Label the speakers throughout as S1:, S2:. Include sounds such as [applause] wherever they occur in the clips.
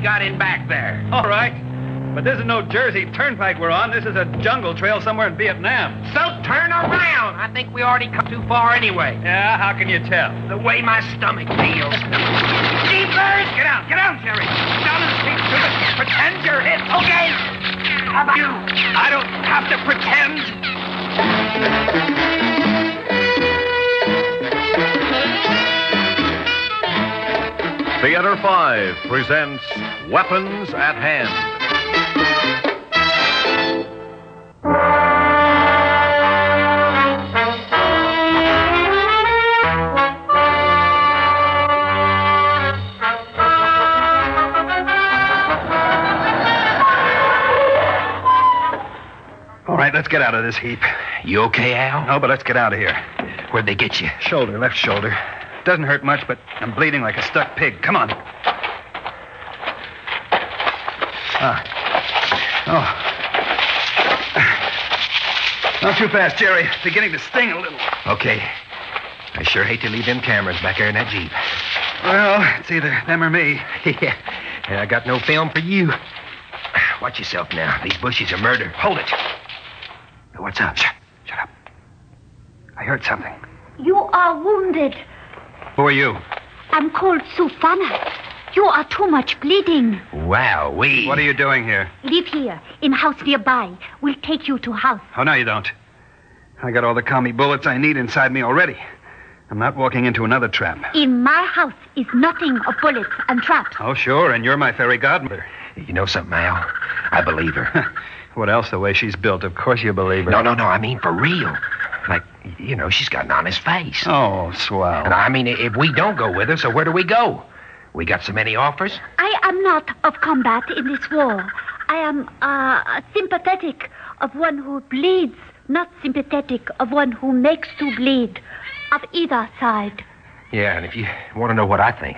S1: got in back there.
S2: All right. But this is no Jersey Turnpike we're on. This is a jungle trail somewhere in Vietnam.
S1: So turn around. I think we already come too far anyway.
S2: Yeah, how can you tell?
S1: The way my stomach feels. Jeepers! Get out, get out, Jerry. Down in the street, stupid. Pretend you're hit, okay? How about you? I don't have to pretend.
S3: Theater 5 presents Weapons at Hand.
S2: All right, let's get out of this heap.
S1: You okay, Al?
S2: No, but let's get out of here.
S1: Where'd they get you?
S2: Shoulder, left shoulder. Doesn't hurt much, but I'm bleeding like a stuck pig. Come on. Ah. Oh. Not too fast, Jerry. Beginning to sting a little.
S1: Okay. I sure hate to leave them cameras back there in that Jeep.
S2: Well, it's either them or me. [laughs]
S1: yeah. And I got no film for you. Watch yourself now. These bushes are murder. Hold it. What's up? Shut, shut up.
S2: I heard something.
S4: You are wounded.
S2: Who are you?
S4: I'm called Sufana. You are too much bleeding.
S1: Wow, we.
S2: What are you doing here?
S4: Live here, in house nearby. We'll take you to house.
S2: Oh, no, you don't. I got all the commie bullets I need inside me already. I'm not walking into another trap.
S4: In my house is nothing of bullets and traps.
S2: Oh, sure, and you're my fairy godmother.
S1: You know something, Al? I believe her. [laughs]
S2: What else, the way she's built? Of course you believe her.
S1: no, no, no. I mean for real. Like, you know, she's got an honest face.
S2: Oh, swell.
S1: And I mean, if we don't go with her, so where do we go? We got so many offers?
S4: I am not of combat in this war. I am uh, sympathetic of one who bleeds, not sympathetic of one who makes to bleed. Of either side.
S1: Yeah, and if you want to know what I think,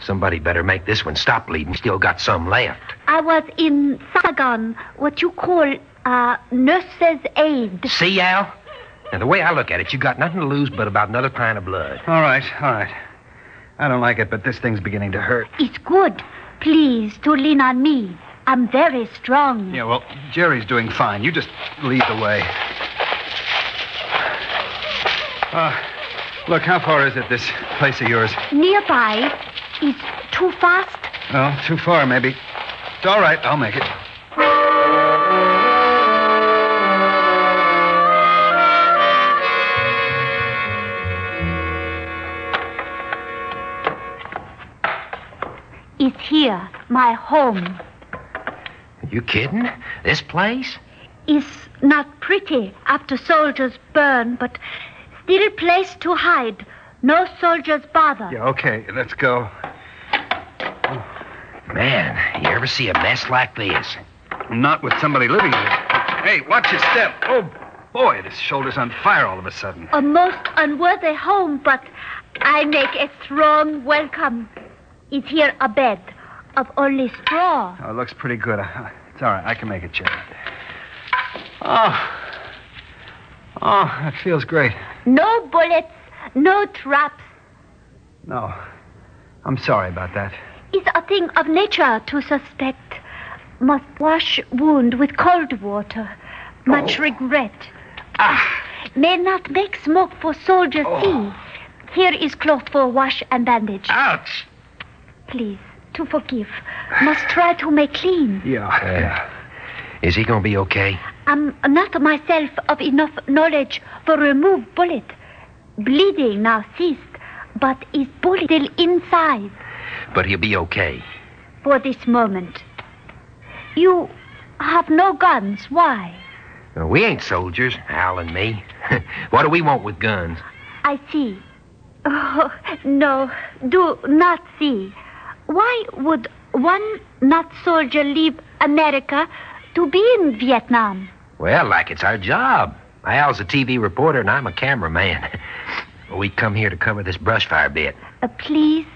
S1: somebody better make this one stop bleeding. Still got some left.
S4: I was in Saigon, what you call uh, nurse's aid.
S1: See, Al? Now, the way I look at it, you got nothing to lose but about another pint of blood.
S2: All right, all right. I don't like it, but this thing's beginning to hurt.
S4: It's good. Please to lean on me. I'm very strong.
S2: Yeah, well, Jerry's doing fine. You just lead the way. Uh, look, how far is it, this place of yours?
S4: Nearby is too fast.
S2: Oh, too far, maybe. It's all right. I'll make it.
S4: It's here, my home.
S1: You kidding? This place?
S4: Is not pretty after soldiers burn, but still place to hide. No soldiers bother.
S2: Yeah, okay. Let's go.
S1: Man, you ever see a mess like this?
S2: Not with somebody living here. Hey, watch your step. Oh, boy, this shoulder's on fire all of a sudden.
S4: A most unworthy home, but I make a strong welcome. Is here a bed of only straw?
S2: Oh, it looks pretty good. [laughs] It's all right. I can make it, Jerry. Oh. Oh, that feels great.
S4: No bullets, no traps.
S2: No. I'm sorry about that.
S4: It's a thing of nature to suspect. Must wash wound with cold water. Much regret.
S1: Ah!
S4: May not make smoke for soldiers see. Here is cloth for wash and bandage.
S1: Ouch!
S4: Please, to forgive. Must try to make clean.
S2: Yeah, yeah.
S1: Is he gonna be okay?
S4: I'm not myself of enough knowledge for remove bullet. Bleeding now ceased, but is bullet still inside
S1: But he'll be okay.
S4: for this moment? You have no guns. Why?
S1: Uh, We ain't soldiers, Al and me. [laughs] what do we want with guns?
S4: I see. Oh, no, do not see. Why would one not soldier leave America to be in Vietnam?
S1: Well, like it's our job. Al's a TV reporter and I'm a cameraman. [laughs] we come here to cover this brush fire bit.
S4: Uh, please?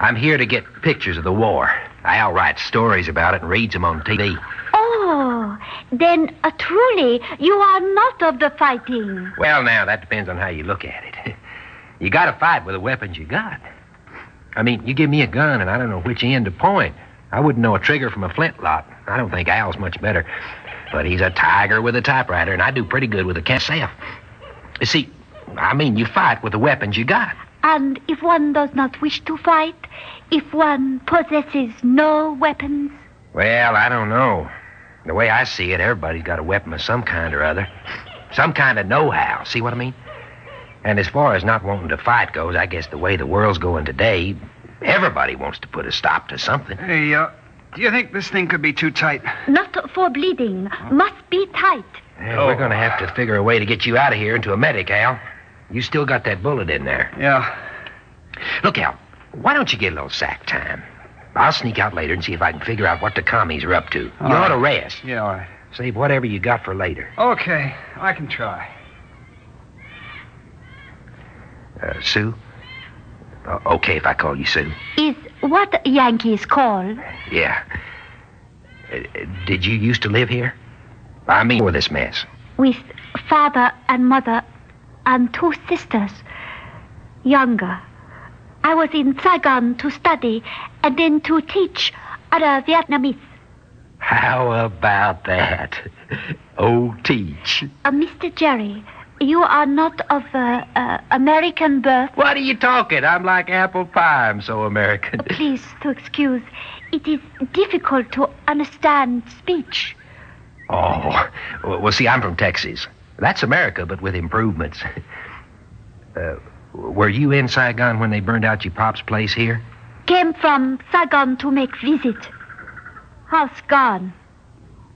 S1: I'm here to get pictures of the war. Al writes stories about it and reads them on TV.
S4: Oh, then uh, truly you are not of the fighting.
S1: Well, now, that depends on how you look at it. [laughs] you gotta fight with the weapons you got. I mean, you give me a gun and I don't know which end to point. I wouldn't know a trigger from a flintlock. I don't think Al's much better. But he's a tiger with a typewriter, and I do pretty good with a myself. You see, I mean, you fight with the weapons you got.
S4: And if one does not wish to fight, if one possesses no weapons,
S1: Well, I don't know. The way I see it, everybody's got a weapon of some kind or other. Some kind of know-how. See what I mean? And as far as not wanting to fight goes, I guess the way the world's going today, everybody wants to put a stop to something.
S2: Hey, uh, do you think this thing could be too tight?
S4: not for bleeding, must be tight.
S1: Yeah, We're going to have to figure a way to get you out of here into a medic, Al. You still got that bullet in there.
S2: Yeah.
S1: Look, Al, why don't you get a little sack time? I'll sneak out later and see if I can figure out what the commies are up to. You
S2: All
S1: ought to
S2: right.
S1: rest.
S2: Yeah, all right.
S1: Save whatever you got for later.
S2: Okay, I can try.
S1: Uh, Sue? Uh, okay if I call you Sue.
S4: Is what Yankees call
S1: Yeah. Uh, did you used to live here? I mean, for this mess.
S4: with father and mother and two sisters, younger. I was in Saigon to study and then to teach other Vietnamese.
S1: How about that? [laughs] Oh, teach.
S4: Uh, Mr. Jerry, you are not of uh, uh, American birth.
S1: What are you talking? I'm like apple pie. I'm so American.
S4: Please to excuse. It is difficult to understand speech.
S1: Oh, well, well, see, I'm from Texas. That's America, but with improvements. Uh, were you in Saigon when they burned out your pop's place here?
S4: Came from Saigon to make visit. House gone.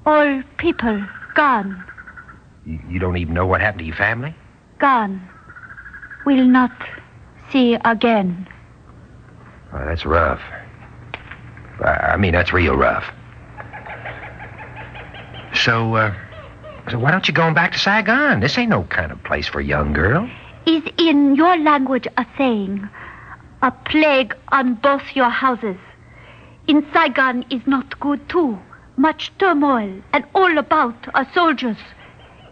S4: All people gone.
S1: You, don't even know what happened to your family?
S4: Gone. Will not see again.
S1: Oh, that's rough. I mean, that's real rough. So, uh, so why don't you go back to Saigon? This ain't no kind of place for a young girl.
S4: Is in your language a saying, a plague on both your houses. In Saigon is not good too. Much turmoil and all about are soldiers.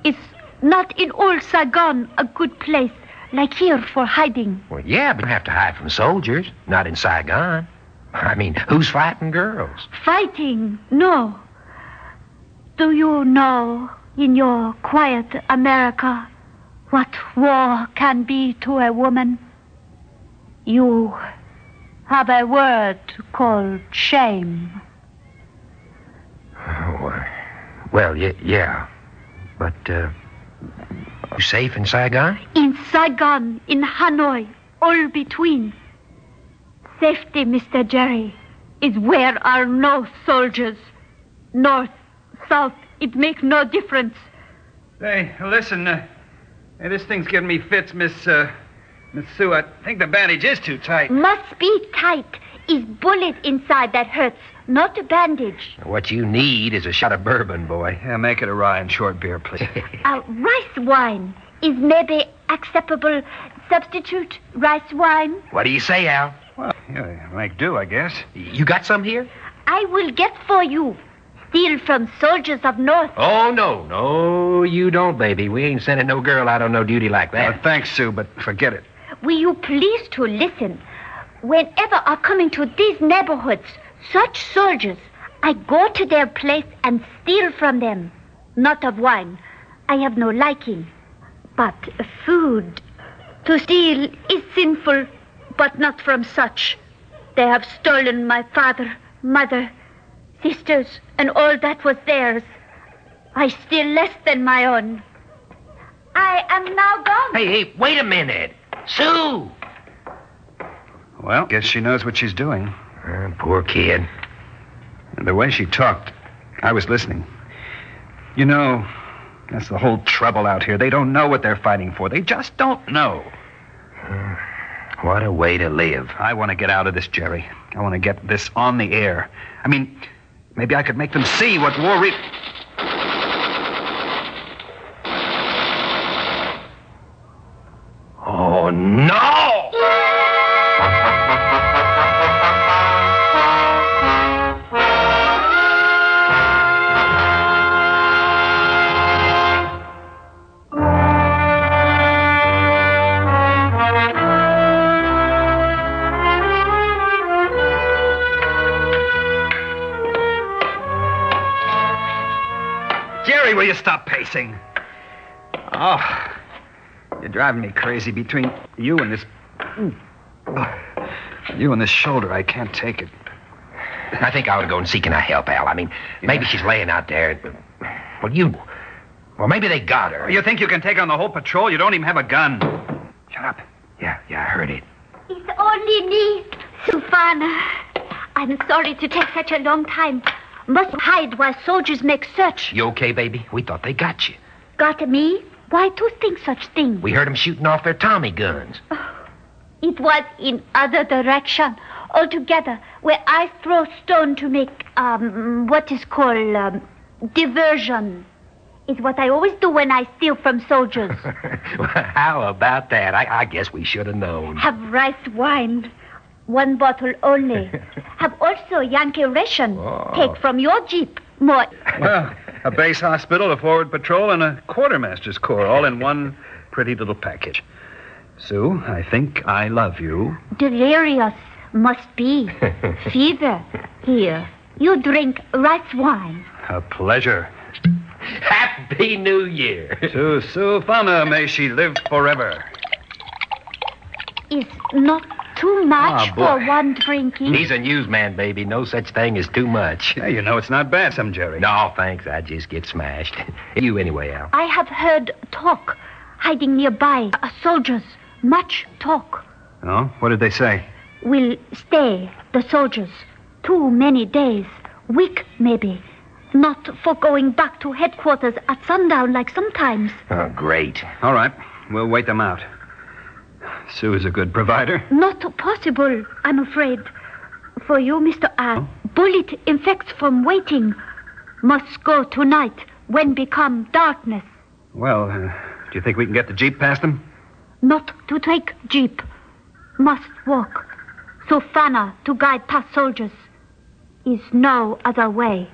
S4: Is not in all Saigon a good place like here for hiding.
S1: Well, yeah, but you have to hide from soldiers, not in Saigon. I mean, who's fighting girls?
S4: Fighting, no. Do you know in your quiet America what war can be to a woman? You have a word called shame.
S1: Oh, well, y- yeah. But, uh, you safe in Saigon?
S4: In Saigon, in Hanoi, all between. Safety, Mr. Jerry, is where are no soldiers. North, south, it make no difference.
S2: Hey, listen, uh, hey, this thing's giving me fits, Miss, uh, Miss Sue. I think the bandage is too tight.
S4: Must be tight. Is bullet inside that hurts, not a bandage.
S1: What you need is a shot of bourbon, boy.
S2: Yeah, make it a rye and short beer, please. [laughs]
S4: Uh, rice wine is maybe acceptable substitute. Rice wine.
S1: What do you say, Al?
S2: well, yeah, make do, I guess.
S1: You got some here?
S4: I will get for you. Steal from soldiers of North.
S1: Oh, no. No, you don't, baby. We ain't sending no girl out on no duty like
S2: Uh,
S1: that.
S2: thanks, Sue, but forget it.
S4: Will you please to listen? Whenever are coming to these neighborhoods, such soldiers, I go to their place and steal from them. Not of wine. I have no liking. But food. To steal is sinful, but not from such. They have stolen my father, mother, sisters, and all that was theirs. I steal less than my own. I am now gone.
S1: Hey, hey, wait a minute. Sue!
S2: Well, guess she knows what she's doing.
S1: Uh, poor kid.
S2: And the way she talked, I was listening. You know, that's the whole trouble out here. They don't know what they're fighting for. They just don't know.
S1: What a way to live.
S2: I want to get out of this, Jerry. I want to get this on the air. I mean, maybe I could make them see what war re- stop pacing? Oh, you're driving me crazy between you and this. Mm, you and this shoulder. I can't take it.
S1: I think I ought to go and see can I help Al. I mean, maybe she's laying out there. Well, you. Well, maybe they got her.
S2: You think you can take on the whole patrol? You don't even have a gun.
S1: Shut up. Yeah, yeah, I heard it.
S4: It's only me, Sufana. I'm sorry to take such a long time. Must hide while soldiers make search.
S1: You okay, baby? We thought they got you.
S4: Got me? Why to think such thing?
S1: We heard them shooting off their Tommy guns. [sighs]
S4: It was in other direction altogether, where I throw stone to make um, what is called um, diversion. Is what I always do when I steal from soldiers. [laughs]
S1: How about that? I, I guess we should have known.
S4: Have rice wine, one bottle only. [laughs] Have also Yankee ration.
S1: Oh.
S4: Take from your jeep. More. [laughs]
S2: Well, a base hospital, a forward patrol, and a quartermaster's corps, all in one pretty little package. Sue, I think I love you.
S4: Delirious must be. [laughs] Fever. Here, you drink rice wine.
S2: A pleasure.
S1: Happy New Year.
S2: To Sufana, may she live forever.
S4: Is not too much
S2: Ah,
S4: for one drinking.
S1: He's a newsman, baby. No such thing as too much.
S2: Hey, you know it's not bad, some Jerry.
S1: No, thanks. I just get smashed. [laughs] you anyway, Al.
S4: I have heard talk hiding nearby. Uh, soldiers, much talk.
S2: Oh, what did they say?
S4: Will stay, the soldiers. Too many days. Week, maybe. Not for going back to headquarters at sundown like sometimes.
S1: Oh, great.
S2: All right, we'll wait them out. Sue is a good provider.
S4: Not possible, I'm afraid. For you, Mr. R. Bullet infects from waiting. Must go tonight when become darkness.
S2: Well, uh, do you think we can get the jeep past them?
S4: Not to take jeep. Must walk. Sufana to guide past soldiers. Is no other way.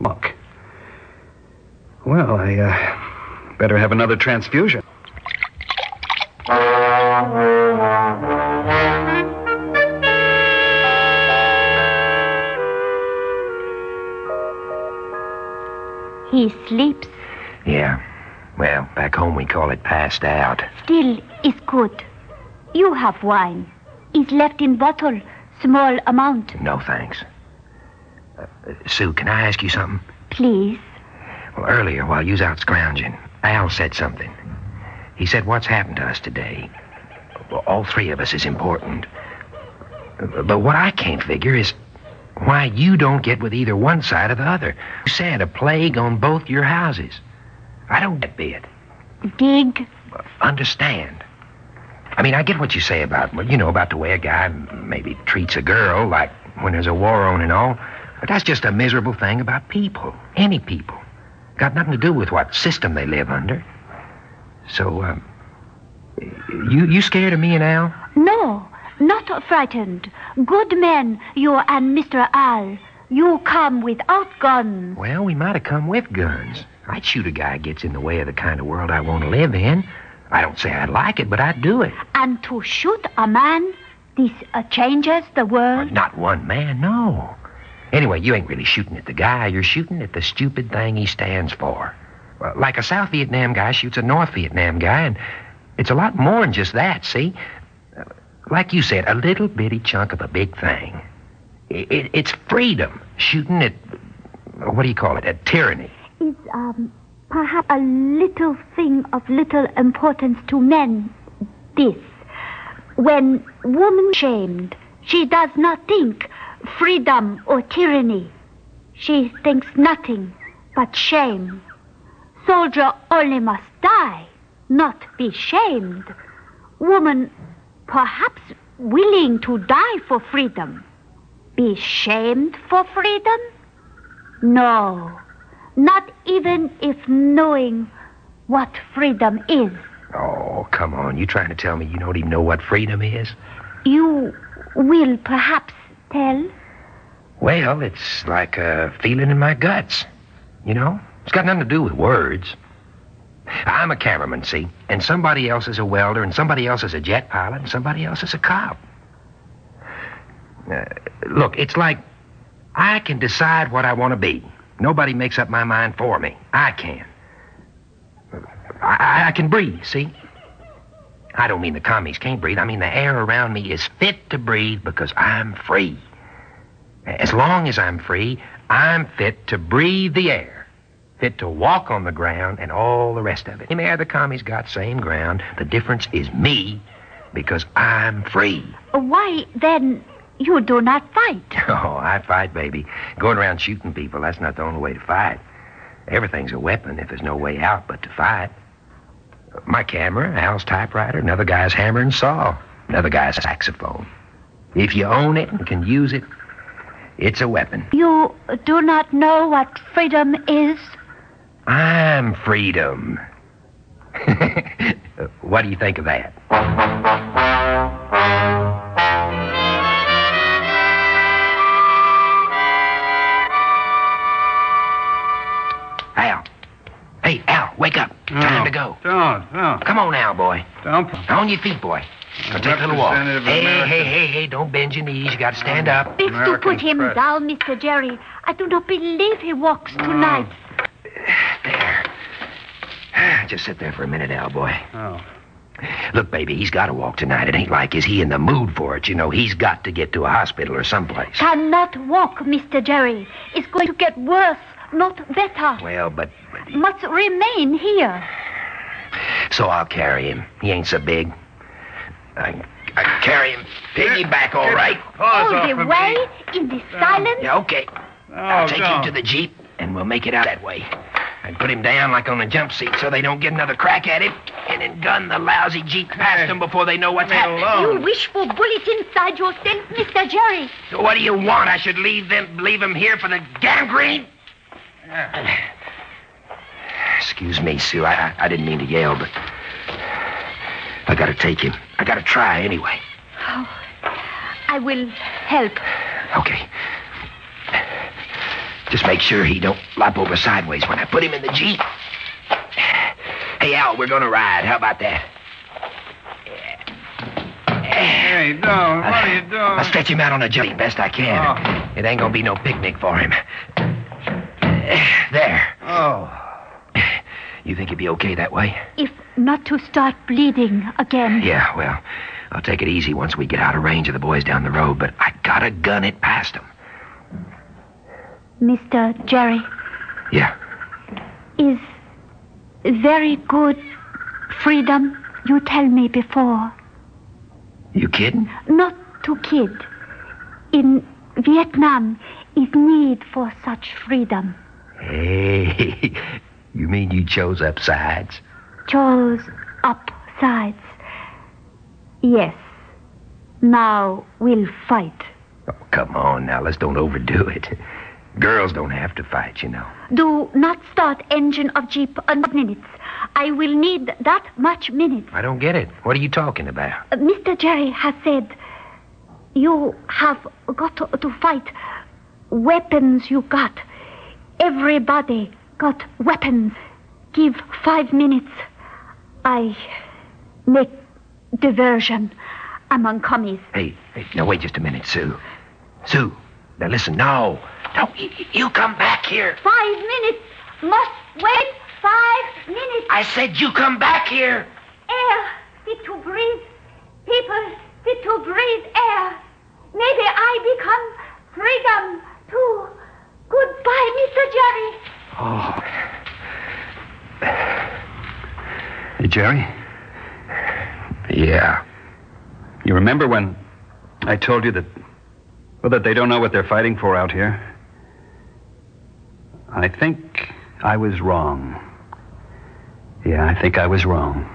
S2: Look. Well, I uh, better have another transfusion.
S4: He sleeps.
S1: Yeah. Well, back home we call it passed out.
S4: Still it's good. You have wine. It's left in bottle. Small amount.
S1: No thanks. Uh, Sue, can I ask you something?
S4: Please.
S1: Well, earlier, while you was out scrounging, Al said something. He said what's happened to us today. All three of us is important. But what I can't figure is why you don't get with either one side or the other. You said a plague on both your houses. I don't get bit.
S4: Dig.
S1: Understand. I mean, I get what you say about, well, you know, about the way a guy maybe treats a girl, like when there's a war on and all. But that's just a miserable thing about people. Any people. Got nothing to do with what system they live under. So, um, you you scared of me and Al?
S4: No, not frightened. Good men, you and Mr. Al. You come without guns.
S1: Well, we might have come with guns. I'd shoot a guy who gets in the way of the kind of world I want to live in. I don't say I'd like it, but I'd do it.
S4: And to shoot a man, this uh, changes the world.
S1: Not one man, no. Anyway, you ain't really shooting at the guy. You're shooting at the stupid thing he stands for. Like a South Vietnam guy shoots a North Vietnam guy, and it's a lot more than just that, see? Like you said, a little bitty chunk of a big thing. It, it's freedom. Shooting at, what do you call it, at tyranny.
S4: Is, um, perhaps a little thing of little importance to men. This. When woman shamed, she does not think freedom or tyranny. She thinks nothing but shame. Soldier only must die, not be shamed. Woman, perhaps willing to die for freedom. Be shamed for freedom? No, not even if knowing what freedom is.
S1: Oh, come on. You trying to tell me you don't even know what freedom is?
S4: You will perhaps tell.
S1: Well, it's like a feeling in my guts. You know? It's got nothing to do with words. I'm a cameraman, see? And somebody else is a welder, and somebody else is a jet pilot, and somebody else is a cop. Uh, look, it's like I can decide what I want to be. Nobody makes up my mind for me. I can. I, I, I can breathe, see? I don't mean the commies can't breathe. I mean the air around me is fit to breathe because I'm free. As long as I'm free, I'm fit to breathe the air, fit to walk on the ground and all the rest of it. Same air the commies got, same ground. The difference is me because I'm free.
S4: Why, then, you do not fight? [laughs]
S1: Oh, I fight, baby. Going around shooting people, that's not the only way to fight. Everything's a weapon if there's no way out but to fight. My camera, Al's typewriter, another guy's hammer and saw, another guy's saxophone. If you own it and can use it, it's a weapon.
S4: You do not know what freedom is?
S1: I'm freedom. [laughs] what do you think of that? Al. Hey, Al, wake up. Time to oh. go.
S2: Don't, don't,
S1: Come on now, boy.
S2: don't.
S1: On your feet, boy. Go take a little walk. Hey,
S2: America.
S1: hey, hey, hey, don't bend your knees. You got to stand up.
S4: Please to put him
S2: press.
S4: down, Mr. Jerry. I do not believe he walks tonight.
S1: There. Just sit there for a minute, Al, boy.
S2: Oh.
S1: Look, baby, he's got to walk tonight. It ain't like is he in the mood for it. You know, he's got to get to a hospital or someplace.
S4: Cannot walk, Mr. Jerry. It's going to get worse, not better.
S1: Well, but
S4: Must remain here.
S1: so I'll carry him. He ain't so big. I, I carry him piggyback, all right.
S2: Paws
S4: All the way,
S2: me.
S4: in the oh. silence.
S1: Yeah, okay.
S2: Oh,
S1: I'll take him to the jeep, and we'll make it out that way. And put him down like on the jump seat so they don't get another crack at him, and then gun the lousy jeep past
S2: Hey,
S1: them before they know what's
S2: leave
S1: happening.
S2: alone.
S4: You wish for bullets inside yourself, Mr. Jerry.
S1: So what do you want? I should leave them, leave them here for the gangrene? [sighs] Excuse me, Sue. I, I, I didn't mean to yell, but I gotta take him. I gotta try anyway.
S4: Oh, I will help.
S1: Okay. Just make sure he don't lop over sideways when I put him in the jeep. Hey, Al, we're gonna ride. How about that?
S2: Hey, don't. What are you doing?
S1: I'll stretch him out on the jelly best I can.
S2: Oh.
S1: It ain't gonna be no picnic for him. There.
S2: Oh.
S1: You think he'd be okay that way?
S4: If not to start bleeding again.
S1: Yeah, well, I'll take it easy once we get out of range of the boys down the road, but I gotta gun it past them.
S4: Mr. Jerry
S1: Yeah.
S4: is very good freedom, you tell me before.
S1: You kidding?
S4: Not to kid. In Vietnam is need for such freedom.
S1: Hey, [laughs] you mean you chose up sides?
S4: Chose up sides. Yes. Now we'll fight.
S1: Oh, come on now, let's don't overdo it. Girls don't have to fight, you know.
S4: Do not start engine of jeep a minutes. I will need that much minutes.
S1: I don't get it. What are you talking about?
S4: Uh, Mr. Jerry has said you have got to, to fight. Weapons you got. Everybody got weapons. Give five minutes. I make diversion among commies.
S1: Hey, hey, now wait just a minute, Sue. Sue, now listen, no. No, you, you come back here.
S4: Five minutes. Must wait five minutes.
S1: I said you come back here.
S4: Air fit to breathe. People fit to breathe air. Maybe I become freedom too. Goodbye, Mr. Jerry.
S1: Oh,
S2: Hey, Jerry,
S1: yeah.
S2: you remember when I told you that, well, that they don't know what they're fighting for out here? I think I was wrong. Yeah, I think I was wrong.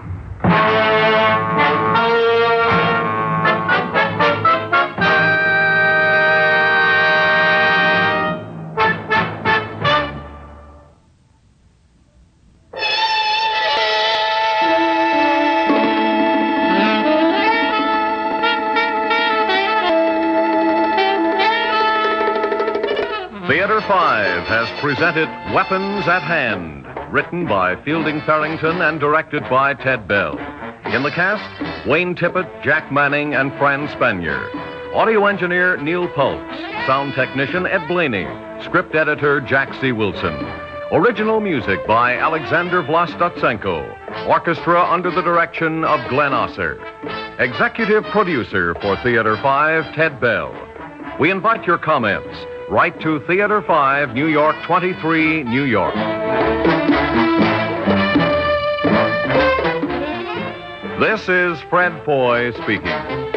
S3: 5 has presented Weapons at Hand, written by Fielding Farrington and directed by Ted Bell. In the cast, Wayne Tippit, Jack Manning, and Fran Spanier. Audio engineer Neil Pultz. Sound technician Ed Blaney. Script editor Jack C. Wilson. Original music by Alexander Vlastotsenko. Orchestra under the direction of Glenn Osser. Executive producer for Theater 5, Ted Bell. We invite your comments. Write to Theater 5, New York 23, New York. This is Fred Foy speaking.